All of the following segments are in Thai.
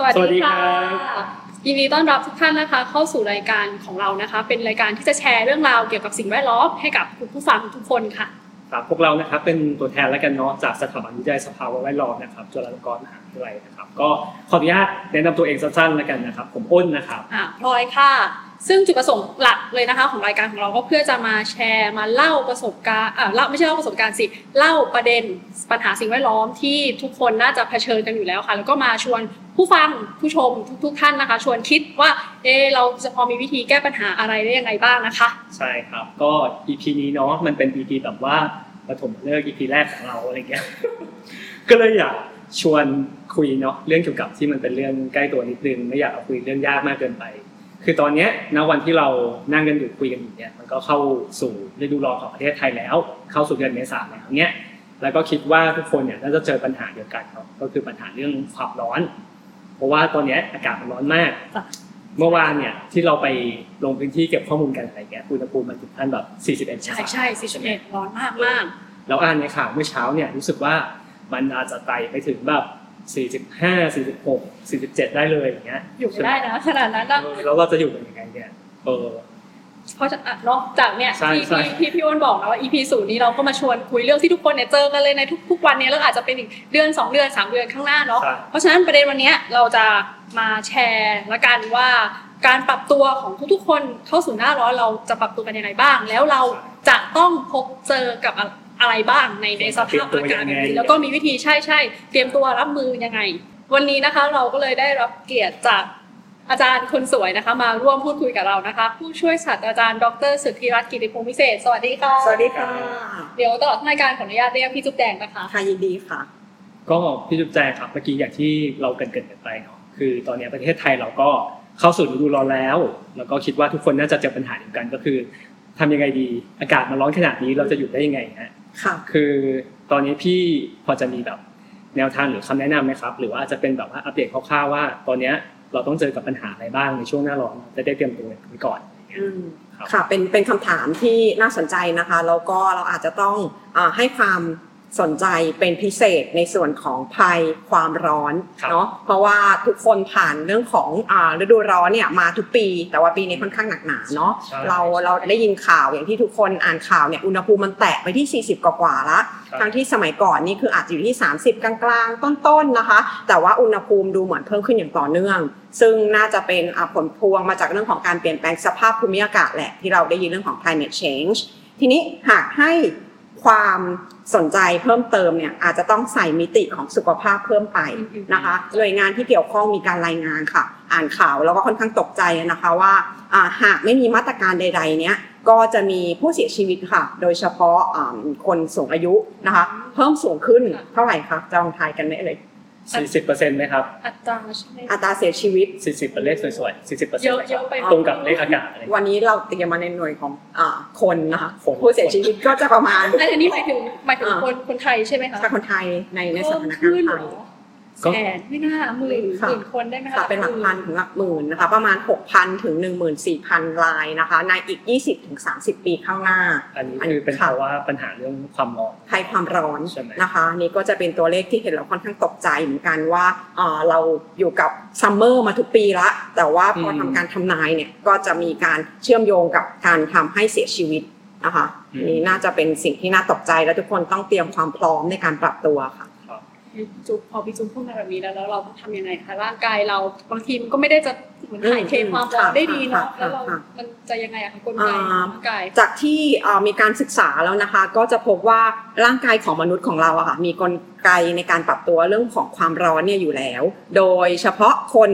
สวัสสวัสดีดีครัค่ะบยินดีต้อนรับทุกท่านนะคะ เข้าสู่รายการของเรานะคะ เป็นรายการที่จะแชร์เรื่องราวเกี่ยวกับสิ่งแวดล้อมให้กับคุณผู้ฟังทุกคนค่ะครับพวกเรานะครับเป็นตัวแทนแล้วกันเนาะจากสถาบันวิจัยสภาวะแวดล้อมนะครับจุฬาลงกรณ์มหาวิทยาลัยนะครับ ก็ขออนุญาตแนะนำตัวเองสั้นๆแล้วกันนะครับ ผมอ้นนะครับอ่าพลอยค่ะ ซึ่งจุดประสงค์หลักเลยนะคะของรายการของเราก็เพื่อจะมาแชร์มาเล่าประสบการณ์อ่าเล่าไม่ใช่เล่าประสบการณ์สิเล่าประเด็นปัญหาสิ่งแวดล้อมที่ทุกคนน่าจะเผชิญกันอยู่แล้วค่ะ แล้วก็มาชวนผู้ฟังผู้ชมทุก ๆ ท่านนะคะ ชวนคิดว่าเอะเราจะพอมีวิธีแก้ปัญหาอะไรได้ยังไงบ้างนะคะ ใช่ครับก็ EP นี้เนาะมันเป็น EP แบบว่าปฐมฤกษ์ EP แรกของเราอะไรเงี้ยก็เลยอยากชวนคุยเนาะเรื่องเกี่ยวกับที่มันเป็นเรื่องใกล้ตัวนิดนึงไม่อยากเอาคุยเรื่องยากมากเกินไป คือตอนเนี้ยณวันที่เรานั่งกันอยู่คุยกันอยู่เนี่ยมันก็เข้าสู่ฤดูร้อนของประเทศไทยแล้ว เข้าสู่เดือนเมษายนแล้วเนี่ยแล้วก็คิดว่าทุกคนเนี่ยน่าจะเจอปัญหาเดียวกันเนาะก็คือปัญหาเรื่องความร้อน เพราะว่าตอนเนี้ยอากาศมันร้อนมากจ้ะเมื่อวานเนี่ยที่เราไปลงพื้นที่เก็บข้อมูลกันอะไรเงี้ยอุณหภูมิมันถึงขั้นแบบ41องใช่ศาใช่สี่สิบเอ็ดร้อนมากมากแล้วอ่านในข่าวเมื่อเช้าเนี่ยรู้สึกว่ามันอาจจะไต่ไปถึงแบบ 45 46 47ได้เลยอย่างเงี้ยอยู่ไม่ได้นะขนาดนั้นนะเออแล้วเราจะอยู่กันยังไงเนี่ยเออเพราะจะอะเนาะจากเนี่ยใช่ที่ใช่ที่ที่พี่อ้นบอกนะว่า EP ศูนย์นี้เราก็มาชวนคุยเรื่องที่ทุกคนเนี่ยเจอกันเลยในทุกๆวันเนี้แล้วอาจจะเป็นอีกเดือน 2 เดือน 3 เดือนข้างหน้าเนาะใช่เพราะฉะนั้นประเด็นวันเนี้ยเราจะมาแชร์ละกันว่าการปรับตัวของทุกๆคนเข้าสู่หน้าร้อนเราจะปรับตัวกันยังไงบ้าง แล้วเราจะต้องพบเจอกับ อะไรบ้างในในสภาพอากาศแบบนี้แล้วก็มีวิธีใช่ใช่เตรียมตัวรับมือยังไง วันนี้นะคะเราก็เลยได้รับเกียรติจากอาจารย์คนสวยนะคะ มาร่วมพูดคุยกับเรานะคะ ผู้ช่วยศาสตราจารย์ ดรสุทธิรัตน์กิติพงศ์พิเศษ สวัสดีค่ะสวัสดีค่ะ เดี๋ยวตลอดทั้งรายการขออนุญาตเรียกพี่จุ๊บแดงนะคะค่ะยินดีค่ะ ก็พี่จุ๊บแจงครับเมื่อกี้อย่างที่เราเกรินๆกันไปเนาะคือตอนเนี้ยประเทศไทยเราก็เข้าสู่ฤดูร้อนแล้ว แล้วก็คิดว่าทุกคนน่าจะเจอปัญหาเดียวกันก็คือทำยังไงดีอากาศมันร้อนขนาดนี้เราจะอยู่ได้ยังไงฮะ ค่ะคือตอนนี้พี่พอจะมีแบบแนวทางหรือคำแนะนำไหมครับ หรือว่าจะเป็นแบบว่าอัปเดตคร่าวๆว่า ตอนเนี้ยเราต้องเจอกับปัญหาอะไรบ้างในช่วงหน้าร้อนจะได้เตรียมตัวไว้ก่อนอืมครับค่ะเป็นเป็นคำถามที่น่าสนใจนะคะแล้วก็เราอาจจะต้องอาให้ความ สนใจเป็นพิเศษในส่วนของภัยความร้อนครับเนาะเพราะว่าทุกคนผ่านเรื่องของอ่าฤดูร้อนเนี่ยมาทุกปี แต่ว่าปีนี้ค่อนข้างหนักหนาเนาะใช่เราเราได้ยินข่าวอย่างที่ทุกคนอ่านข่าวเนี่ยอุณหภูมิมันแตะไปที่ 40 กว่าๆละครับทั้งที่สมัยก่อนนี่คืออาจจะอยู่ที่ 30 กลางๆ ต้นๆนะคะ แต่ว่าอุณหภูมิดูเหมือนเพิ่มขึ้นอย่างต่อเนื่อง ซึ่งน่าจะเป็นอ่าผลพวงมาจากเรื่องของการเปลี่ยนแปลงสภาพภูมิอากาศแหละที่เราได้ยินเรื่องของ climate change ทีนี้หากให้ ความสนใจเพิ่มเติมเนี่ยอาจจะต้องใส่มิติของสุขภาพเพิ่มไปนะคะหน่วยงานที่เกี่ยวข้องมีการรายงานค่ะ อ่านข่าวแล้วก็ค่อนข้างตกใจนะคะว่าอ่าหากไม่มีมาตรการใด ๆ เนี่ยก็จะมีผู้เสียชีวิตค่ะ โดยเฉพาะอ่าคนสูงอายุนะคะ เพิ่มสูงขึ้นเท่าไหร่คะจะลองทายกันไหมเอ่ย 40เปอร์เซ็นต์ไหมครับ อัตราใช่ไหมอัตราเสียชีวิต40เป็นเลขสวยๆ40เปอร์เซ็นเยต์อะเยอะไป ตรงกับเลขอากาศอะไร วันนี้เราเตรียมมาในหน่วยของอ่าคนนะคะคน ผู้เสียชีวิตก็จะประมาณอันนี้หมายถึงหมายถึงอ่าคนคนไทยใช่ไหมคะถ้าคนไทยในในสเพิ่มถานการขึ้นณ์เหไทรยอ แสนไม่น่าหมื่นหค่ะมื่นคนได้ไหมคะค่ะเป็นหลักพันถึงหลักหมื่นนะคะ ประมาณ 6,000 ถึง 14,000 รายนะคะ ในอีก 20ถึง30 ปีข้างหน้า อันนี้คือเป็นเพค่ะราะว่าปัญหาเรื่องความร้อนภัยความร้อนใช่ไหมนะคะนี่ก็จะเป็นตัวเลขที่เห็นแล้วค่อนข้างตกใจเหมือนกันว่าเอ่อเราอยู่กับซัมเมอร์มาทุกปีละ แต่ว่าพอทำการทำนายเนี่ยก็จะมีการเชื่อมโยงกับการทำให้เสียชีวิตนะคะนี่น่าจะเป็นสิ่งที่น่าตกใจและทุกคนต้องเตรียมความพร้อมในการปรับตัวค่ะ จุ๊บพอพี่จุ๊บพูดมาแบบนี้แล้วแล้วเราต้องทำยังไงคะร่างกายเราบางทีมันก็ไม่ได้จะ เหมือนถ่ายเทความร้อนได้ดีเนาะค่ะแล้วเราค่ะมันจะยังไงอะคะกลไกของร่างกายจากที่เอ่อมีการศึกษาแล้วนะคะ ก็จะพบว่าร่างกายของมนุษย์ของเราอะค่ะมีกลไกในการปรับตัวเรื่องของความร้อนเนี่ยอยู่แล้ว โดยเฉพาะคน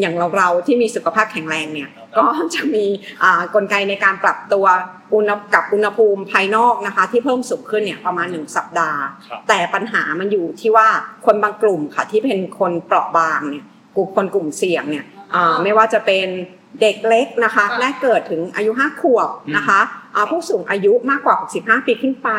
อย่างเราเราๆที่มีสุขภาพแข็งแรงเนี่ยก็จะมีอ่ากลไกในการปรับตัวอุณหกับอุณหภูมิภายนอกนะคะ ที่เพิ่มสูงขึ้นเนี่ยประมาณ 1 สัปดาห์ครับแต่ปัญหามันอยู่ที่ว่าคนบางกลุ่มค่ะที่เป็นคนเปราะบางเนี่ยกลุ่มคนกลุ่มเสี่ยงเนี่ยอ่า ไม่ว่าจะเป็นเด็กเล็กนะคะค่ะแรกเกิดถึงอายุ 5 ขวบนะคะอ่าผู้สูงอายุมากกว่า 65 ปีขึ้นไป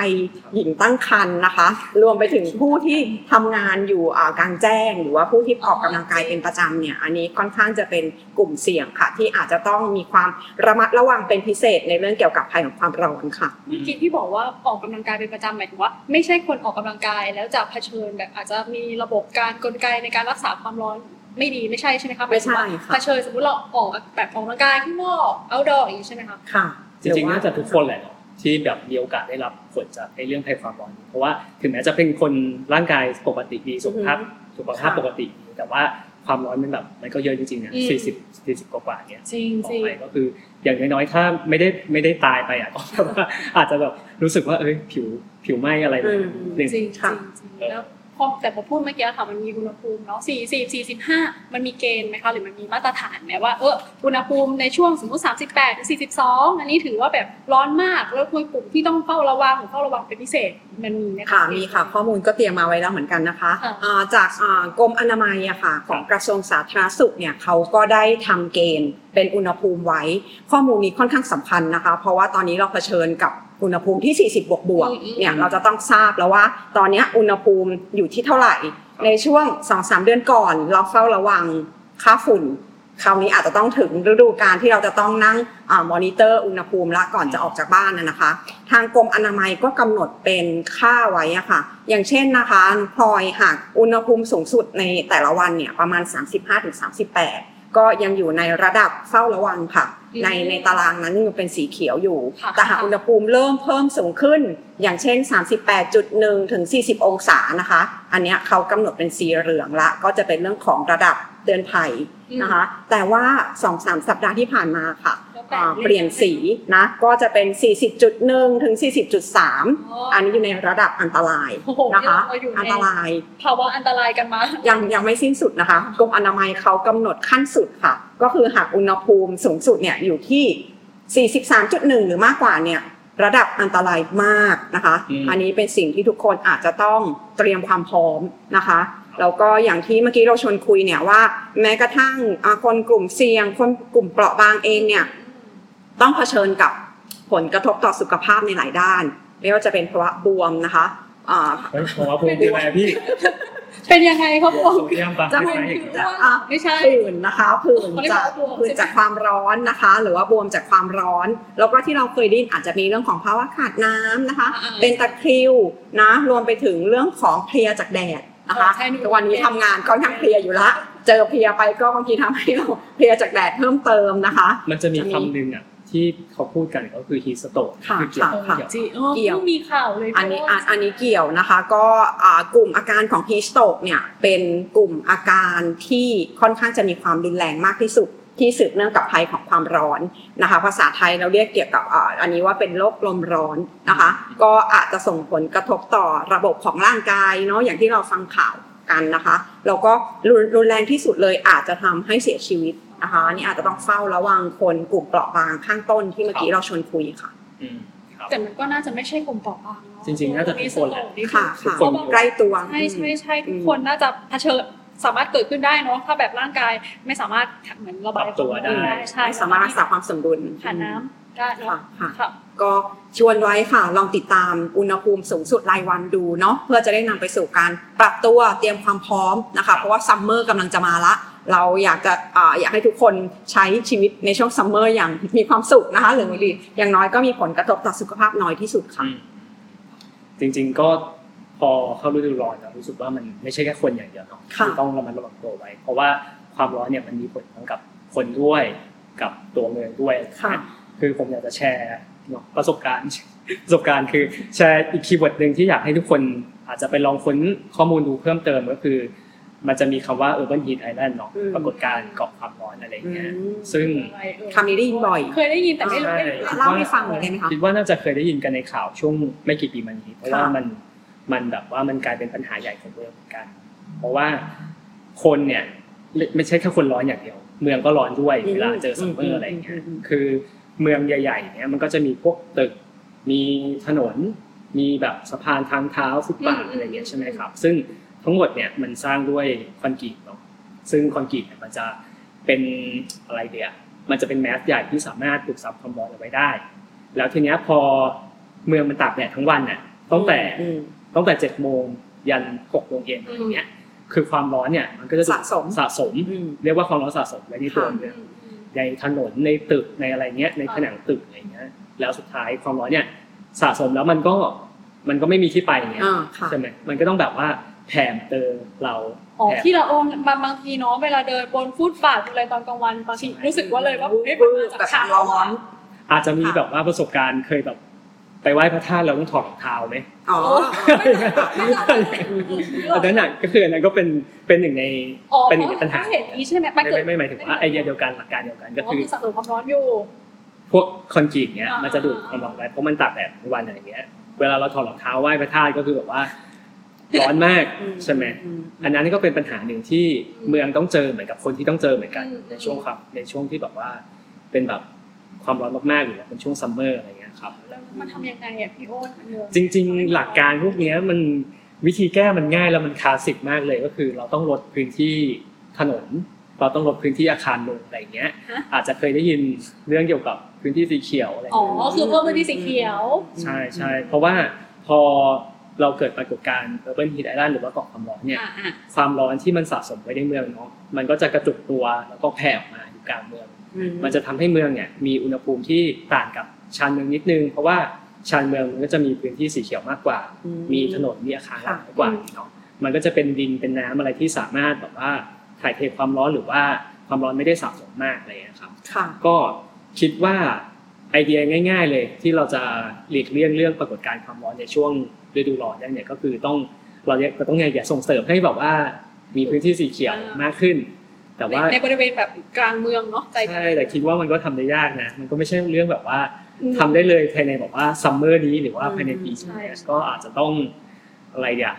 หญิงตั้งครรภ์นะคะ รวมไปถึงผู้ที่ทำงานอยู่อ่ากลางแจ้ง หรือว่าผู้ที่ออกกำลังกายเป็นประจำเนี่ย อันนี้ค่อนข้างจะเป็นกลุ่มเสี่ยงค่ะ ที่อาจจะต้องมีความระมัดระวังเป็นพิเศษในเรื่องเกี่ยวกับภัยของความร้อนค่ะเมื่อกี้ที่บอกว่าออกกำลังกายเป็นประจำหมายถึงว่าไม่ใช่คนออกกำลังกายแล้วจะเผชิญแบบอาจจะมีระบบการกลไกในการรักษาความร้อน ไม่ดีไม่ใช่ใช่ไหมคะไม่ใช่หายถึงว่าค่ะเผชิญสมมติเราออกแบบออกกำลังกายข้างนอก outdoor อย่างนี้ใช่ไหมคะค่ะ จริงๆน่าจะทุกคนแหละเนาะที่แบบมีโอกาสได้รับผลจากไอ้เรื่องภัยความร้อน เพราะว่าถึงแม้จะเป็นคนร่างกายปกติดีสุขภาพสุขภาพค่ะปกติดีแต่ว่าความร้อนมันแบบมันก็เยอะจริงๆนะอืมสี่สิบสี่สิบกว่าๆเนี้ยจริงออจกริงไปก็คืออย่างน้อยๆถ้าไม่ได้ไม่ได้ตายไปอะก็แบบว่าอาจจะแบบรู้สึกว่าเอ้ยผิวผิวไหม้อะไรแบบอืมหนึ่งจริงค่ะจริงจริงแล้ว พอแต่พอพูดเมื่อกี้ค่ะมันมีอุณหภูมิเนาะสี่สี่สี่สิบห้ามันมีเกณฑ์ไหมคะหรือมันมีมาตรฐานไหมว่าเอออุณหภูมิในช่วงสมมติ38ถึง42อันนี้ถือว่าแบบร้อนมากแล้วคุยกลุ่มที่ต้องเฝ้าระวังหรือเฝ้าระวังเป็นพิเศษมันมีไหมคะค่ะมีค่ะ ข้อมูลก็เตรียมมาไว้แล้วเหมือนกันนะคะค่ะอ่าจากอ่ากรมอนามัยอะค่ะของกระทรวงสาธารณสุขเนี่ยเขาก็ได้ทำเกณฑ์เป็นอุณหภูมิไว้ ข้อมูลนี้ค่อนข้างสำคัญนะคะ เพราะว่าตอนนี้เราเผชิญกับ อุณหภูมิที่ 40 บวกบวกอืมอืมเนี่ยเราจะต้องทราบแล้วว่า ตอนเนี้ยอุณหภูมิอยู่ที่เท่าไหร่ ในช่วง 2-3 เดือนก่อน เราเฝ้าระวังค่าฝุ่นคราวนี้อาจจะต้องถึงฤดูกาลที่เราจะต้องนั่งอามอนิเตอร์อุณหภูมิละก่อนจะออกจากบ้านนะนะคะ ทางกรมอนามัยก็กำหนดเป็นค่าไว้อะค่ะ อย่างเช่นนะคะพลอยหากอุณหภูมิสูงสุดในแต่ละวันเนี่ยประมาณ 35-38 ก็ยังอยู่ในระดับเฝ้าระวังค่ะอืม ในในตารางนั้นยังเป็นสีเขียวอยู่ค่ะแต่หากอุณหภูมิเริ่มเพิ่มสูงขึ้น อย่างเช่น 38.1 ถึง 40 องศานะคะ อันเนี้ยเขากำหนดเป็นสีเหลืองละ ก็จะเป็นเรื่องของระดับ เตือนภัยนะคะ แต่ว่า2-3สัปดาห์ที่ผ่านมาค่ะแล้วแต่อ่าเปลี่ยนสีนะ ก็จะเป็น 40.1 ถึง 40.3 อันนี้อยู่ในระดับอันตรายโอ้โหนะคะเราอยู่อันในตรายภาวะอันตรายกันมา ยังยังไม่สิ้นสุดนะคะ กรมอนามัยเขากำหนดขั้นสุดค่ะ ก็คือหากอุณหภูมิสูงสุดเนี่ยอยู่ที่ 43.1 หรือมากกว่าเนี่ยระดับอันตรายมากนะคะอืมอันนี้เป็นสิ่งที่ทุกคนอาจจะต้องเตรียมความพร้อมนะคะ แล้วก็อย่างที่เมื่อกี้เราชวนคุยเนี่ยว่า แม้กระทั่งอ่าคนกลุ่มเสี่ยง คนกลุ่มเปราะบางเองเนี่ยต้องเผชิญกับผลกระทบต่อสุขภาพในหลายด้าน ไม่ว่าจะเป็นภาวะบวมนะคะอ่าเฮ้ยผมว่าภูมิเป็นไงพี่เป็นยังไงครับผมโซเดียมปะจะไม่เป็นใช่คือจะว่าอะไม่ใช่ผื่นนะคะผื่นเขาเรียกจากว่าบวมผื่นใช่ไหมจากความร้อนนะคะ หรือว่าบวมจากความร้อน แล้วก็ที่เราเคยได้ยินอาจจะมีเรื่องของภาวะขาดน้ำนะคะอ่าๆเป็นตะคริวนะรวมไปถึงเรื่องของเพลียจากแดด นะคะใช่หนูแต่วันนี้ทำงานค่อนข้างเพลียอยู่ละ เจอเพลียไปก็บางทีทำให้เราเพลียจากแดดเพิ่มเติมนะคะ มันจะมีจะมีคำหนึ่งอะที่เขาพูดกันก็คือฮีสโตกค่ะคือเกี่ยวค่ะเกี่ยวจีอ๋อเกี่ยวเพิ่งมีข่าวเลยอันนี้เพราะอัว่านอันนี้เกี่ยวนะคะ ก็อ่ากลุ่มอาการของ heat stroke เนี่ยเป็นกลุ่มอาการที่ค่อนข้างจะมีความรุนแรงมากที่สุด ที่สืบเนื่องกับภัยของความร้อนนะคะ ภาษาไทยเราเรียกเกี่ยวกับอ่าอันนี้ว่าเป็นโรคลมร้อนนะคะ ก็อาจจะส่งผลกระทบต่อระบบของร่างกายเนาะอย่างที่เราฟังข่าวกันนะคะแล้วก็รุนรุนแรงที่สุดเลยอาจจะทำให้เสียชีวิตนะคะอันนี่อาจจะต้องเฝ้าระวังคนกลุ่มเปราะบางข้างต้นที่เมื่อกี้เราชวนคุยค่ะอืมครับแต่มันก็น่าจะไม่ใช่กลุ่มเปราะบางเนอะจริงๆน่าจะทุกคนแหละนี่ค่ะทุกค่ะคนใกล้ตัวใช่ใช่ใช่ทุกอืมคนน่าจะเผชิญ สามารถเกิดขึ้นได้เนาะถ้าแบบร่างกายไม่สามารถเหมือนระบายปรับตัวได้ใช่ไม่สามารถรักษาความสมดุลผ่านน้ำได้เนค่ะอะค่ะค่ะก็ชวนไว้ค่ะ ลองติดตามอุณหภูมิสูงสุดรายวันดูเนาะเพื่อจะได้นำไปสู่การปรับตัวเตรียมความพร้อมนะคะ เพราะว่าซัมเมอร์กำลังจะมาละเราอยากจะอ่าอยากให้ทุกคนใช้ชีวิตในช่วง summer อย่างมีความสุขนะคะหรือบางทีอย่างน้อยก็มีผลกระทบต่อสุขภาพน้อยที่สุดค่ะอืมจริง ๆ ก็ พอเข้าฤดูร้อนแล้วรู้สึกว่ามันไม่ใช่แค่คนอย่างเดียวเนาะค่ะที่ต้องระมัดระวังตัวไว้ เพราะว่าความร้อนเนี่ยมันมีผลทั้งกับคนด้วยกับตัวเมืองด้วยค่ะคือผมอยากจะแชร์เนาะประสบการณ์ประสบการณ์คือแชร์อีก keyword หนึ่งที่อยากให้ทุกคนอาจจะไปลองค้นข้อมูลดูเพิ่มเติมก็คือ มันจะมีคำว่า urban heat island เนาะอืมปรากฏการณ์เกาะความร้อนอะไรอย่างเงี้ยอืมซึ่งอะไรเอ่ยคำนี้ได้ยินบ่อย เคยได้ยินแต่ไม่รู้ใช่ไม่รู้เล่าให้ฟังหน่อยได้ไหมคะคิดว่าน่าจะเคยได้ยินกันในข่าวช่วงไม่กี่ปีมานี้เพราะว่าค่ะมัน มันแบบว่ามันกลายเป็นปัญหาใหญ่ของเมืองเหมือนกัน เพราะว่าคนเนี่ยไม่ไม่ใช่แค่คนร้อนอย่างเดียว เมืองก็ร้อนด้วยอืมเวลาเจอซัมเมออืมร์อะไรอย่างเงี้ยอืมอืมคือเมืองใหญ่ๆเนี่ยมันก็จะมีพวกตึก มีถนน มีแบบสะพานทางเท้าฟุตบาทอะไรอย่างเงี้ยใช่ไหมครับ ซึ่งทั้งหมดเนี่ยมันสร้างด้วยคอนกรีตเนาะซึ่งคอนกรีตเนี่ยมันจะเป็นอะไรเดียมันจะเป็นแมสใหญ่ที่สามารถดูดซับความร้อนเอาไว้ได้ แล้วทีเนี้ยพอเมืองมันตากแดดทั้งวันเนี่ยตั้งแต่อืม ตั้งแต่เจ็ดโมงยันหกโมงเย็นอะไรอย่างเงี้ยคือความร้อนเนี่ยมันก็จะถูกสะสมสะสมอืมเรียกว่าความร้อนสะสมไว้ในตัวค่ะเมืองในถนนในตึกในอะไรเงี้ยในผนังตึกอะไรเงี้ยแล้วสุดท้ายความร้อนเนี่ยสะสมแล้วมันก็มันก็ไม่มีที่ไปเงี้ยอ่าค่ะใช่ไหมมันก็ต้องแบบว่าแผ่เตอเราอ๋อแผ่ที่เราโอนบางบางทีเนาะเวลาเดินบนฟุตบาทอะไรตอนกลางวันบางทีรู้สึกว่าเลยว่าเฮ้ยมันมาจากแบบเท้าร้ออะนอาจจะมีค่ะแบบว่าประสบการณ์เคยแบบ ไปไหว้พระธาตุเราต้องถอดรองเท้าไหมอ๋ออันนั้นน่ะก็คืออันนั้นก็เป็นเป็นหนึ่งในอ๋อเป็นหนึ่งในปัญหาเห็นนี้ใช่ไหมมันไม่เกิไม่ดไม่หมายถึงว่าไอเดียเดียวกันหลักการเดียวกันก็อ๋อคือคือสะสมความร้อนอยู่พวกคอนกรีตเนี้ยอ่ามัมันจะดูดความร้อนไว้เพราะมันตากแดดทุกวันอะไรเงี้ย เวลาเราถอดรองเท้าไหว้พระธาตุก็คือแบบว่าร้อนมากใช่ไหมอันนั้นก็เป็นปัญหาหนึ่งที่เมืองต้องเจอเหมือนกับคนที่ต้องเจอเหมือนกันในช่วงครับในช่วงที่แบบว่าเป็นแบบความร้อนมากๆหรือว่าเป็นช่วงซัมเมอร์อะไรเงี้ย ครับแล้วมันทำยังไงอะพี่โอ้นมันเยอะจริง ๆ หลักการพวกเนี้ยมันวิธีแก้มันง่ายแล้วมันคลาสสิกมากเลยก็คือ เราต้องลดพื้นที่ถนน เราต้องลดพื้นที่อาคารลงอะไรเงี้ย อาจจะเคยได้ยินเรื่องเกี่ยวกับพื้นที่สีเขียวอะไรอ๋อเงี้ยคือเพิ่มพื้นที่สีเขียว ใช่ใช่เพราะว่าพอเราเกิดปรากฏการณ์ urban heat island หรือว่าเกาะความร้อนเนี่ย อ่าอ่าความร้อนที่มันสะสมไว้ในเมืองเนาะมันก็จะกระจุกตัวแล้วก็แผ่ออกมาอยู่กลางเมือง มันจะทำให้เมืองเนี่ยมีอุณหภูมิที่ต่างกับ ชานเมืองนิดนึง เพราะว่าชานเมืองมันก็จะมีพื้นที่สีเขียวมากกว่า มีถนนมีอาคารหลายกว่าเนาะมันก็จะเป็นดินเป็นน้ำอะไรที่สามารถแบบว่าถ่ายเทความร้อนหรือว่าความร้อนไม่ได้สะสมมากอะไรอย่างเลยครับค่ะก็คิดว่าไอเดียง่าย ๆ เลยที่เราจะหลีกเลี่ยงเรื่องปรากฏการณ์ความร้อนในช่วงฤดูร้อนได้เนี่ยก็คือต้องเราเนี่ยก็ต้องไงอย่าส่งเสริมให้แบบว่ามีพื้นที่สีเขียวมากขึ้น แต่ว่าในบริเวณแบบกลางเมืองเนาะใจใช่แต่คิดว่ามันก็ทำได้ยากนะ มันก็ไม่ใช่เรื่องแบบว่าอืมทำได้เลยภายในแบบว่า summer นี้หรือว่าภายในปีใช่นี้ก็อาจจะต้องอะไรอะ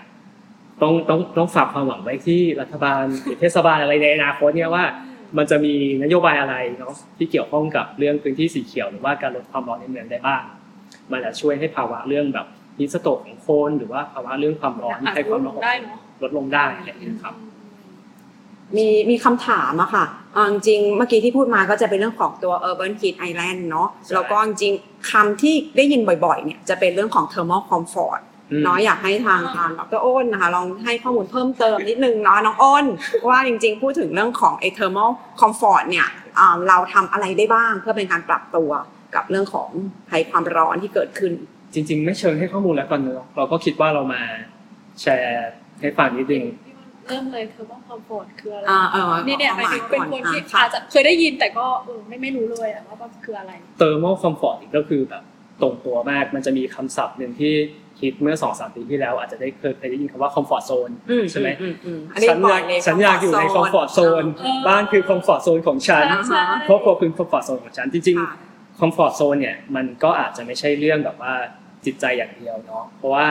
ต้องต้องต้องฝากความหวังไว้ที่รัฐบาลหรือเทศบาลอะไรในอนาคตเนี่ยว่า มันจะมีนโยบายอะไรเนาะที่เกี่ยวข้องกับเรื่องพื้นที่สีเขียวหรือว่าการลดความร้อนในเมืองได้บ้าง มันจะช่วยให้ภาวะเรื่องแบบ heat stroke ของคนหรือว่าภาวะเรื่องความร้อนอาจให้จะความลร้อนงได้เนาะลดลงได้อะไรอย่างเงี้ยครับ มีมีคำถามอะค่ะเอาจริงๆเมื่อกี้ที่พูดมาก็จะเป็นเรื่องของตัว urban heat island เนาะใช่แล้วก็จริงๆคำที่ได้ยินบ่อยๆเนี่ยจะเป็นเรื่องของ thermal comfort อืมเนาะอยากให้ทางทางดรอ้นนะคะลองให้ข้อมูลเพิ่มเติมนิดนึงเนาะน้องอ้นว่าจริงๆ พูดถึงเรื่องของไอ้ thermal comfort เนี่ยอ่าเราทำอะไรได้บ้างเพื่อเป็นการปรับตัวกับเรื่องของภัยความร้อนที่เกิดขึ้น จริง ๆ ไม่เชิงให้ข้อมูลแล้วกันเนอะเราก็คิดว่าเรามาแชร์ให้ฟังนิดนึง เริ่มเลย thermal comfort คืออะไรอ่าเออนี่เนี่ยหมายถึงเป็นคนที่ค่ะอาจจะเคยได้ยินแต่ก็เออไม่ไม่รู้เลยอะว่ามันคืออะไรเ h อร์ a l คอมฟอร์ตก็คือแบบตรงตัวมากมันจะมีคำศัพท์หนึ่งที่คิดเมื่อสองสามปีที่แล้วอาจจะได้เคยเคยได้ยินคำว่า comfort zone อืมใช่ไหมอือือือันนี้ฉันปอล่ยากในฉันอยากอยู่ใน comfort zone เออบ้านคือ comfort zone ของฉันใช่ครอบครัวคือ comfort zone ของฉันจริงค่ะๆ comfort zone เนี่ยมันก็อาจจะไม่ใช่เรื่องแบบว่าจิตใจอย่างเดียวเนาะเพราะว่า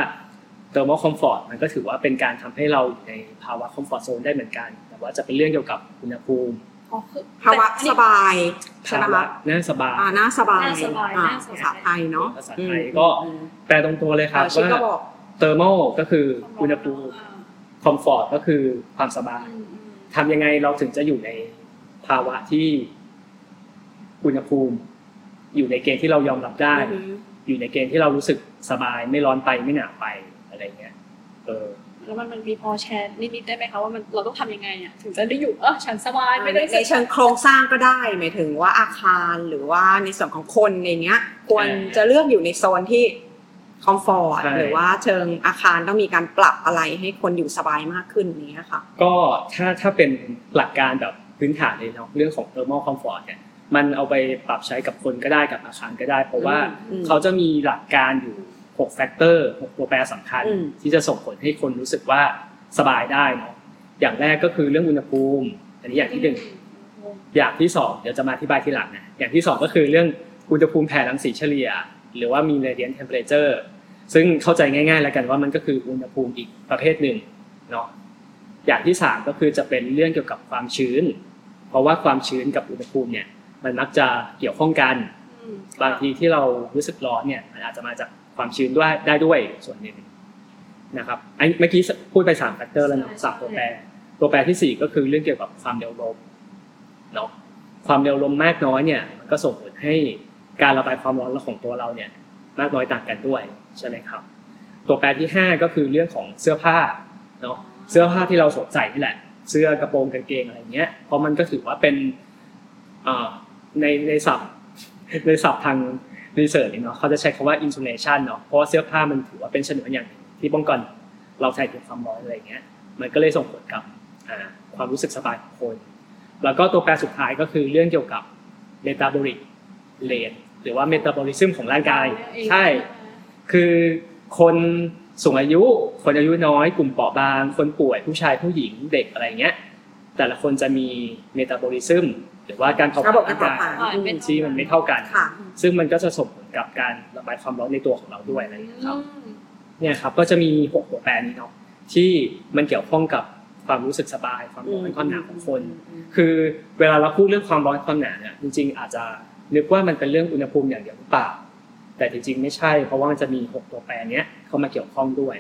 เ h อร์ a l คอมฟอร์ตมันก็ถือว่าเป็นการทำให้เราอยู่ในภาวะ comfort zone ได้เหมือนกัน แต่ว่าจะเป็นเรื่องเกี่ยวกับอุณหภูมิอ๋อคือภาวะสบายใช่ไหมภาวะคะน่าสบายอ่าน่าสบายน่าสบายอ่น่าสบายภาษาไทยเนาะภาษาไทยก็แปลตรงตัวเลยครับอ่าชิคว่าก็บอกเ h อร์ a l ก็คืออุณหภูมิ comfort ก็คือความสบายอืมอืมทำยังไงเราถึงจะอยู่ในภาวะที่อุณหภูมิ อยู่ในเกณฑ์ที่เรายอมรับได้อือฮึอยู่ในเกณฑ์ที่เรารู้สึกสบาย ไม่ร้อนไปไม่หนาวไป อะไรเงี้ยเออแล้วมันมันมีพอแชร์นิดๆได้ไหมคะว่ามันเราต้องทำยังไงอะถึงจะได้อยู่เออฉันสบายไม่ได้ในเชิงโครงสร้างก็ได้หมายถึงว่าอาคารหรือว่าในส่วนของคนอย่างเงี้ย ควรจะเลือกอยู่ในโซนที่คอมฟอร์ตหรือว่าเชิงอาคารต้องมีการปรับอะไรให้คนอยู่สบายมากขึ้นอย่างเนี้ยค่ะก็ถ้าถ้าเป็นหลักการแบบพื้นฐานเลยเนาะเรื่องของ thermal comfort เนี่ยมันเอาไปปรับใช้กับคนก็ได้กับอาคารก็ได้ เพราะว่าอืมเขาจะมีหลักการอยู่ 6แฟกเตอร์6ตัวแปรสำคัญอืมที่จะส่งผลให้คนรู้สึกว่าสบายได้เนาะอย่างแรกก็คือเรื่องอุณหภูมิ อันนี้อย่างที่หนึ่งอย่างที่สองเดี๋ยวจะมาอธิบายทีหลังนะอย่างที่สองก็คือเรื่องอุณหภูมิแผ่รังสีเฉลี่ย หรือว่ามี radiant temperature ซึ่งเข้าใจง่าย ๆ แล้วกันว่ามันก็คืออุณหภูมิอีกประเภทหนึ่งเนาะอย่างที่สามก็คือจะเป็นเรื่องเกี่ยวกับความชื้น เพราะว่าความชื้นกับอุณหภูมิเนี่ย มันมักจะเกี่ยวข้องกันอืมบางทีที่เรารู้สึกร้อนเนี่ยมันอาจจะมาจาก ความชื้นด้วยได้ด้วยส่วนหนึ่งนะครับไอ้เมื่อกี้พูดไปสาม factor แล้วเนาะสามตัวแปร ตัวแปรที่สี่ก็คือเรื่องเกี่ยวกับความเร็วลมเนาะความเร็วลมมากน้อยเนี่ยมันก็ส่งผลให้การระบายความร้อนของตัวเราเนี่ยมากน้อยต่างกันด้วยใช่ไหมครับ ตัวแปรที่ห้าก็คือเรื่องของเสื้อผ้าเนาะเสื้อผ้าที่เราสวมใส่นี่แหละ เสื้อกระโปรงกางเกงอะไรเงี้ยเพราะมันก็ถือว่าเป็นอ่าในในศัพท์ในศัพท์ทาง รีเสิร์ชเนาะเขาจะใช้คำว่า insulation เนาะเพราะว่าเสื้อผ้ามันถือว่าเป็นฉนวนอย่างหนึ่งที่ป้องกันเราถ่ายเทความร้อนอะไรเงี้ย มันก็เลยส่งผลกับอ่าความรู้สึกสบายของคน แล้วก็ตัวแปรสุดท้ายก็คือเรื่องเกี่ยวกับ metabolic rate หรือว่า metabolism ของร่างกาย ใช่ คือคนสูงอายุ คนอายุน้อย กลุ่มเปราะบาง คนป่วยผู้ชายผู้หญิงเด็กอะไรเงี้ย แต่ละคนจะมีเมตาบอลิซึม หรือว่าการเผาผระบบลาการญเผาร่างผกายลาญเป็นที่มันไม่เท่ากัน ค่ะ ซึ่งมันก็จะส่งผลกับการระบายความร้อนในตัวของเราด้วยอะไรอย่างเงี้ยครับอืมเนี่ยครับก็จะมีหกตัวแปรนี้เนาะที่มันเกี่ยวข้องกับความรู้สึกสบายความร้อนความหนาวของคน คือเวลาเราพูดเรื่องความร้อนความหนาวเนี่ยจริง ๆ อาจจะนึกว่ามันเป็นเรื่องอุณหภูมิอย่างเดียวหรือเปล่า แต่จริงๆไม่ใช่ เพราะว่ามันจะมีหกตัวแปรเนี้ยเข้ามาเกี่ยวข้องด้วย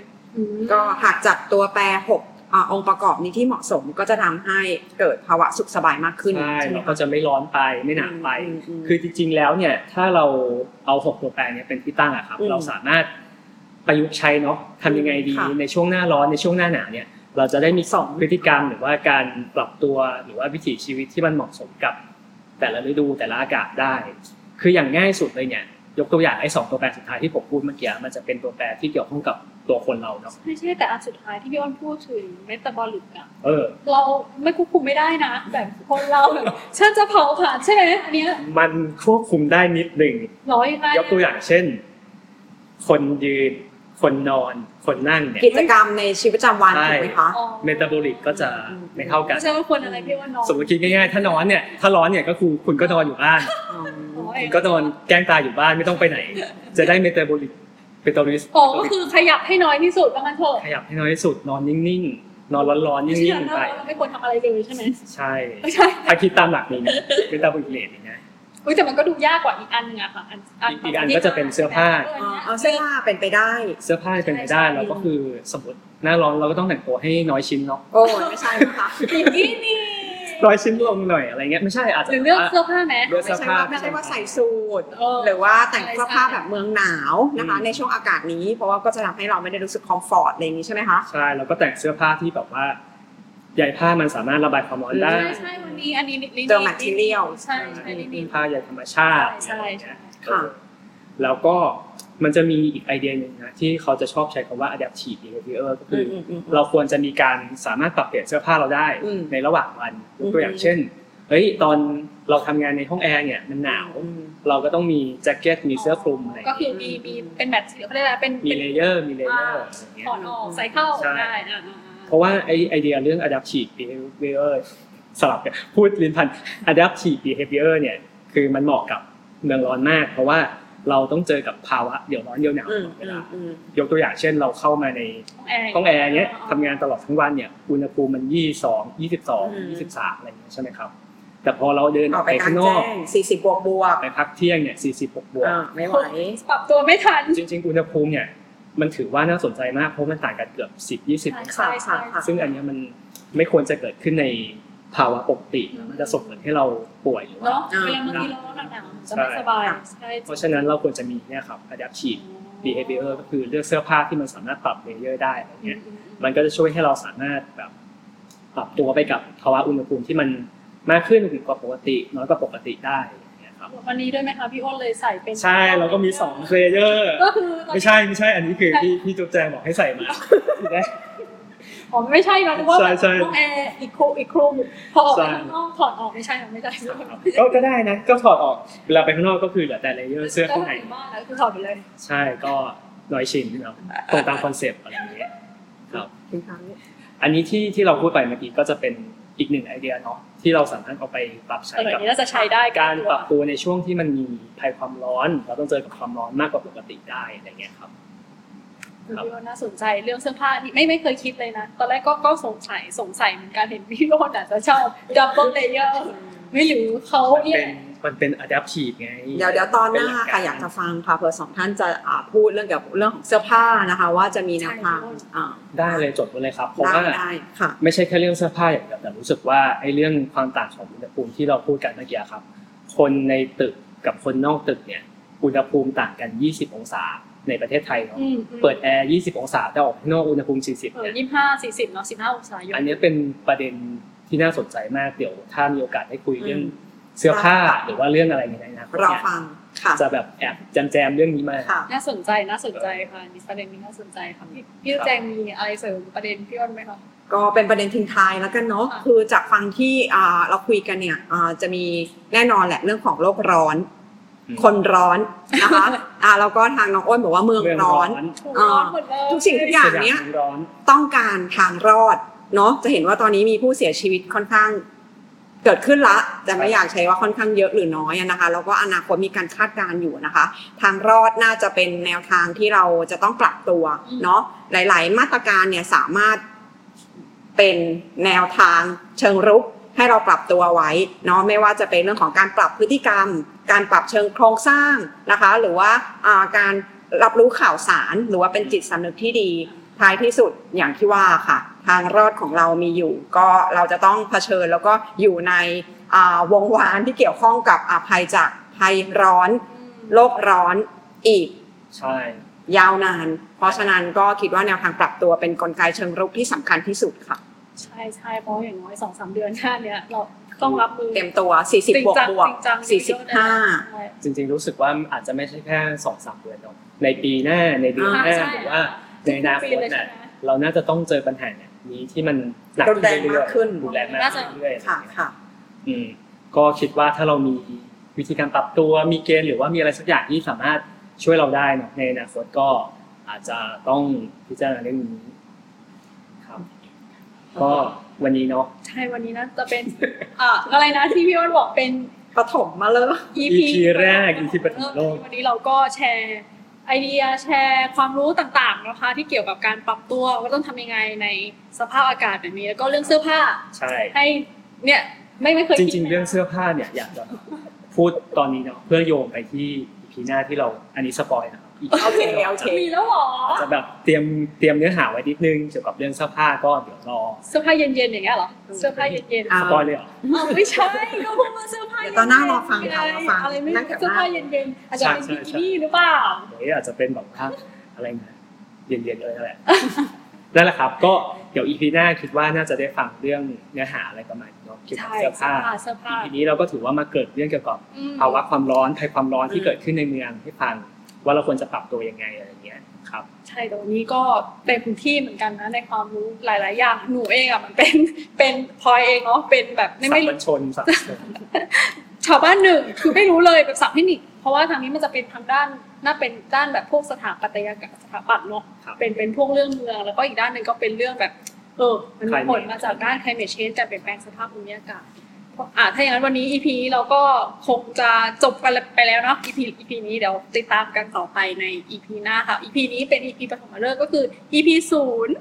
ก็หากจัดตัวแปรหก อ่าองค์ประกอบนี้ที่เหมาะสมก็จะทำให้เกิดภาวะสุขสบายมากขึ้นใช่ใช่ไหมเราคะก็จะไม่ร้อนไปไม่หนาวไปอืมอืมคือจริง ๆ แล้วเนี่ยถ้าเราเอาหกตัวแปรเนี่ยเป็นที่ตั้งอะครับอืมเราสามารถประยุกต์ใช้เนาะทำยังไงดีค่ะในช่วงหน้าร้อนในช่วงหน้าหนาวเนี่ยเราจะได้มีสองพฤติกรรมหรือว่าการปรับตัวหรือว่าวิถีชีวิตที่มันเหมาะสมกับ แต่ละฤดูแต่ละอากาศได้ คืออย่างง่ายสุดเลยเนี่ยยกตัวอย่างไอ้สองตัวแปรสุดท้ายที่ผมพูดเมื่อกี้มันจะเป็นตัวแปรที่เกี่ยวข้องกับ ตัวคนเราเนาะไม่ใช่แต่อันสุดท้ายที่พี่อ้นพูดถึงเมตาบอลิกอะเออ เราไม่ควบคุมไม่ได้นะ แบบคนเราแบบฉันจะเผาผ่านใช่ไหมอันเนี้ยมันควบคุมได้นิดหนึ่งร้อยได้ยกตัวอย่างเช่น คนยืนคนนอนคนนั่งเนี่ยกิจกรรมในชีวิตประจำวันใช่ถูกไหมคะอ๋อเมตาบอลิกก็จะไม่เท่ากันไม่ใช่ว่าคนอะไรพี่อ้นนอนสมมติคิดง่ายๆถ้านอนเนี่ยถ้าร้อนเนี่ยก็คือคุณก็นอนอยู่บ้านคุณก็นอนแกล้งตายอยู่บ้านไม่ต้องไปไหน จะได้เมตาบอลิก เมตาบอลิสอ๋อก็คือขยับให้น้อยที่สุดว่างั้นเถอะขยับให้น้อยที่สุดนอนนิ่งๆ นอนร้อนๆไม่นิ่ใช่งๆไปเราไม่ควรทำอะไรเลยใช่ไหมใช่ไม่ใช่ถ้าคิดตามหลักนี้นะเมตาบอลิกเลทอย่างเงี้ยอุ๊ยแต่มันก็ดูยากกว่าอีกอันหนึงอะค่ะอันอีกอันก็จะเป็นเสื้อผ้าอ๋อเอาเสื้อผ้าเป็นไปได้ เสื้อผ้าเป็นไปได้แล้วก็คือสมมติหน้าร้อนเราก็ต้องแต่งตัวให้น้อยชิ้นเนาะโอ้ยไม่ใช่นะคะอย่างนี้นี่ น้อยชิ้นลงหน่อยอะไรเงี้ยไม่ใช่อาจจะหรือเลือกเสื้อผ้าไหมเลือกไม่เสื้อใช่ผ้าว่าไม่ใช่ว่าใส่สูทเออหรือว่าแต่งเสื้อผ้าใช่แบบเมืองหนาวนะคะอืมในช่วงอากาศนี้ เพราะว่าก็จะทำให้เราไม่ได้รู้สึกคอมฟอร์ตอะไรอย่างนี้ใช่ไหมคะใช่แล้วก็แต่งเสื้อผ้าที่แบบว่าใยผ้ามันสามารถระบายความร้อนได้ใช่ใช่วันนี้อันนี้ลินินเจอ material ใช่ใช่ลิ้นลิ้นผ้าใยธรรมชาติใช่ใช่ค่ะเออแล้วก็ มันจะมีอีกไอเดียหนึ่งนะที่เขาจะชอบใช้คำว่า adaptive behavior ก็คือออืมอืมเราควรจะมีการสามารถปรับเปลี่ยนเสื้อผ้าเราได้อืมในระหว่างวันยกตัวอย่างอืมเช่นเฮ้ยตอนเราทำงานในห้องแอร์เนี่ยมันหนาวอืมเราก็ต้องมีแจ็คเก็ตมีเสื้อคลุมอะไรก็คือมีมีเป็นแบบเขาเรียกอะไรเป็นมีเป็น layerมี layerร์อะไรเงี้ยถอนออกใส่เข้าใช่ได้อ่าอ่าเพราะว่าไอไอเดียเรื่อง adaptive behavior สลับกันพูดลิ้นพัน adaptive behavior เนี่ยคือมันเหมาะกับเมืองร้อนมาก เพราะว่า เราต้องเจอกับภาวะเดี๋ยวร้อนเดี๋ยวหนาวอืตมลอดเวอืลามอืมยกตัวอย่างเช่น เราเข้ามาในห้องแอร์ห้องแอร์เนี้ยทำงานตลอดทั้งวันเนี่ยอุณหภูมิมันยี่สองยี่สิบสองอืมยี่สิบสามอะไรอย่างเงี้ยใช่ไหมครับแต่พอเราเดินออออกกไปไปกลาข้างงนแจ้อกง40บวกบวกไปพักเที่ยงเนี่ยสี่สิบหกบวกอ่าไม่ไหวปรับตัวไม่ทัน จริง ๆ อุณหภูมิเนี่ยมันถือว่าน่าสนใจมากเพราะมันต่างกันเกือบสิบยี่สิบใช่ใช่ใช่ซึ่งอันเนี้ยมันไม่ควรจะเกิดขึ้นใน ภาวะปกติมันจะส่งผลให้เราป่วยหรือว่าเนาะอ่าเวลาบางทีร้อนหนาวๆจะไม่สบายใช่เพราะฉะนั้นเราควรจะมีเนี่ยครับ adaptive behavior ก็คือเลือกเสื้อผ้าที่มันสามารถปรับ layer ได้อะไรเงี้ยมันก็จะช่วยให้เราสามารถแบบปรับตัวไปกับภาวะอุณหภูมิที่มันมากขึ้นกว่าปกติ น้อยกว่าปกติได้อย่างเงี้ยครับวันนี้ด้วยไหมคะพี่อ้นเลยใส่เป็น ใช่เราก็มีสอง layer ก็คือไม่ใช่ไม่ใช่อันนี้คือที่พี่จุ๊บแจงบอกให้ใส่มา อ๋อไม่ใช่นะนึกว่าใช่ใช่ห้องแอร์อีกครูอีกครูพอออกไปใช่ข้างนอกถอดออกไม่ใช่หรอไม่ใช่ก็ก็ได้นะ ก็ถอดออกเวลาไปข้างนอกก็คือเหลือแต่ layer เสื้อข้างในแล้วถึบ้านแล้วคือถอดไปเลย ใช่ก็น้อยชิ้นเนาะตรงตาม concept อะไรอย่างเงี้ยครับคุณคะอันนี้ที่ที่เราพูดไปเมื่อกี้ก็จะเป็นอีกหนึ่งไอเดียเนาะที่เราสามารถเอาไปปรับใช้เออกับนี้น่าจะใช้ได้การปรับตัวในช่วงที่มันมีภัยความร้อน เราต้องเจอกับความร้อนมากกว่าปกติได้อะไรเงี้ยครับ ครับพี่อ้นน่าสนใจเรื่องเสื้อผ้านี่ไม่ไม่เคยคิดเลยนะ ตอนแรกก็ก็สงสัยสงสัยเหมือนกันเห็นพี่อ้นอาจจะชอบ double layer ไม่หรือเขามันเนี่ยเป็นมันเป็น adaptive ไง เดี๋ยวเดี๋ยวตอนหน้าเป็นหลักการค่ะอยากจะฟังค่ะเผื่อสองท่านจะอ่าพูดเรื่องเกี่ยวกับเรื่องของเสื้อผ้านะคะ ว่าจะมีแนวทางอ่าได้เลยจดไว้เลยครับ เพราะได้ว่าได้ค่ะไม่ใช่แค่เรื่องเสื้อผ้าอย่างเดียวแต่รู้สึกว่าไอ้เรื่องความต่างของอุณหภูมิที่เราพูดกันเมื่อกี้ครับ คนในตึกกับคนนอกตึกเนี่ยอุณหภูมิต่างกัน 20 องศา ในประเทศไทยเนาะอืมอืมเปิดแอร์ 20 องศาแต่ออกข้างนอกอุณหภูมิ 40เออเนี่ยยี่ห้าสี่สิบเนาะสิบห้าองศาอยู่อันนี้เป็นประเด็นที่น่าสนใจมากเดี๋ยวถ้ามีโอกาสได้คุยเรื่องอืมเสื้อผ้าหรือว่าเรื่องอะไรในอนาคตรอเนี่ยฟังค่ะจะแบบแอบแจมๆเรื่องนี้มาค่ะน่าสนใจน่าสนใจค่ะนี่ประเด็นนี้น่าสนใจค่ะพี่พี่แจงมีอะไรเสริมประเด็นพี่อ้นไหมคะก็เป็นประเด็นทิ้งท้ายแล้วกันเนาะค่ะคือจากฟังที่อ่าเราคุยกันเนี่ยอ่าจะมีแน่นอนแหละเรื่องของโลกร้อนอืม คนร้อนนะคะอ่าแล้วก็ทางน้องอ้นบอกว่าเมืองเรื่องร้ร้ออนนถูกร้อนหมดเลยทุกสิ่งทุกอย่างเนี้ยสร้อนต้องการทางรอดเนาะจะเห็นว่าตอนนี้มีผู้เสียชีวิตค่อนข้างเกิดขึ้นละ แต่ไม่อยากใช้ว่าค่อนข้างเยอะหรือน้อยอะนะคะแล้วก็อนาคตมีการคาดการณ์อยู่นะคะ ทางรอดน่าจะเป็นแนวทางที่เราจะต้องปรับตัวเนาะหลาย ๆ มาตรการเนี่ยสามารถเป็นแนวทางเชิงรุก ให้เราปรับตัวไว้เนาะไม่ว่าจะเป็นเรื่องของการปรับพฤติกรรม การปรับเชิงโครงสร้างนะคะ หรือว่าอ่าการรับรู้ข่าวสารหรือว่าเป็นจิตสำนึกที่ดีท้ายที่สุดอย่างที่ว่าค่ะ ทางรอดของเรามีอยู่ ก็เราจะต้องเผชิญแล้วก็อยู่ในอ่าวงวานที่เกี่ยวข้องกับอาภัยจากภัยร้อน โลกร้อนอีกใช่ยาวนาน เพราะฉะนั้นก็คิดว่าแนวทางปรับตัวเป็นกลไกเชิงรุกที่สำคัญที่สุดค่ะ ใช่ใช่เพราะอย่างน้อยสองสามเดือนหน้าเนี้ยเราต้องรับมือเต็มตัว 40 บวกบวกจริงจังจริงจัง45ใช่จริง ๆ รู้สึกว่าอาจจะไม่ใช่แค่สองสามเดือนหรอกในปีหน้าในเดือนหน้าใช่หรือว่าในอนาคปีตเลยใช่น่ะไหมเราน่าจะต้องเจอปัญหาเนี่ยนี้ที่มันหนักรุนแรงเรื่อยมากขึ้นๆรุนแรงมากน่าจะขึ้นเรื่อยๆค่ะค่ะอืมก็คิดว่าถ้าเรามีวิธีการปรับตัวมีเกณฑ์หรือว่ามีอะไรสักอย่างที่สามารถช่วยเราได้เนอะในอนาคตก็อาจจะต้องพิจารณาเรื่องนี้ครับ ก็วันนี้เนาะใช่วันนี้น่าจะเป็นอ่าอะไรนะที่พี่อ้นบอกเป็นปฐมมาเลย EP EP แรก EP ปฐมโลกวันนี้เราก็แชร์ไอเดียแชร์ความรู้ต่างๆนะคะที่เกี่ยวกับการปรับตัวว่าต้องทำยังไงในสภาพอากาศแบบนี้แล้วก็เรื่องเสื้อผ้าใช่ให้เนี่ยไม่ไม่เคยจคิดริง ๆ เรื่องเสื้อผ้าเนี่ยอยากจะพูดตอนนี้เนาะเพื่อโยงไปที่ EP หน้าที่เราอันนี้สปอยนะครับ EP โอเคโอเคมีแล้วเหรออาจจะแบบเตรียมเตรียมเนื้อหาไว้นิดนึงเกี่ยวกับเรื่องเสื้อผ้าก็เดี๋ยวรอเสื้อผ้าเย็นๆอย่างเงี้ยเหรอเสื้อผ้าเย็นๆอ่าสปอยเลยเหรออ้าวไม่ใช่ก็พูดว่าเสื้อผ้าเดี๋ยวตอนหน้ารอฟังค่ะรอฟังอะไรไม่นั่รู้งแถวหน้าเสื้อผ้าเย็นๆอาจจะเป็นใช่บิใช่กินี่หรือเปล่าหรืออาจจะเป็นแบบว่าอะไรนะเย็นๆเลยนั่นแหละนั่นแหละครับ ก็เดี๋ยว EP หน้าคิดว่าน่าจะได้ฟังเรื่องเนื้อหาอะไรประมาณนี้เนาะเกี่ยวกับใช่เสื้อผ้าเสื้อผ้า EP นี้เราก็ถือว่ามาเกิดเรื่องเกี่ยวกับอืมภาวะความร้อนภัยความร้อนที่อืมเกิดขึ้นในเมืองให้ฟัง ว่าเราควรจะปรับตัวยังไงอะไรเงี้ยครับ ใช่แต่วันนี้ก็เต็มที่เหมือนกันนะในความรู้หลาย ๆ อย่างหนูเองอะมันเป็นเป็นพลอยเองเนาะเป็นแบบไม่สัไม่มรู้บัญชนสับชนชาวบ้านหนึ่งคือไม่รู้เลยแบบสับเทคนิคเพราะว่าทางนี้มันจะเป็นทางด้านน่าเป็นด้านแบบพวกสถาปัตยกรรมสถาปัตย์เนาะครับเป็นเป็นพวกเรื่องเมือง แล้วก็อีกด้านหนึ่งก็เป็นเรื่องแบบเออมันมี Climate ผลมาจากด้าน climate change การเปลี่ยนแปลงสภาพภูมิอากาศเพราะ อ่าถ้าอย่างนั้นวันนี้ EP นี้เราก็คงจะจบกันไปแล้วเนาะ EP EP นี้เดี๋ยวติดตามกันต่อไปใน EP หน้าค่ะ EP นี้เป็น EP ปฐมฤกษ์ก็คือ EP ศูนย์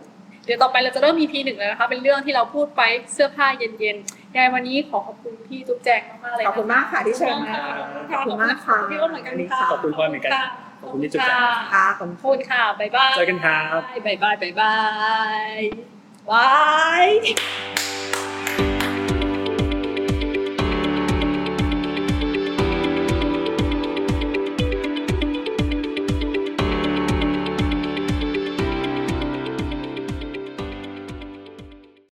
เดี๋ยวต่อไปเราจะเริ่ม EP หนึ่งแล้วนะคะ เป็นเรื่องที่เราพูดไปเสื้อผ้าเย็นๆยังไงวันนี้ขอขอบคุณพี่ตุ๊กแจงมากๆเลยขอบคุณมากค่ะที่เชิญมาขอบคุณมากค่ะพี่อ้นเหมือนกันค่ะขอบคุณพ่อเหมือนกันขอบคุณที่จุดใจค่ะขอบขอบคุณค่ะบ๊ายบายเจอกันครับบ๊ายบายบ๊ายบายบาย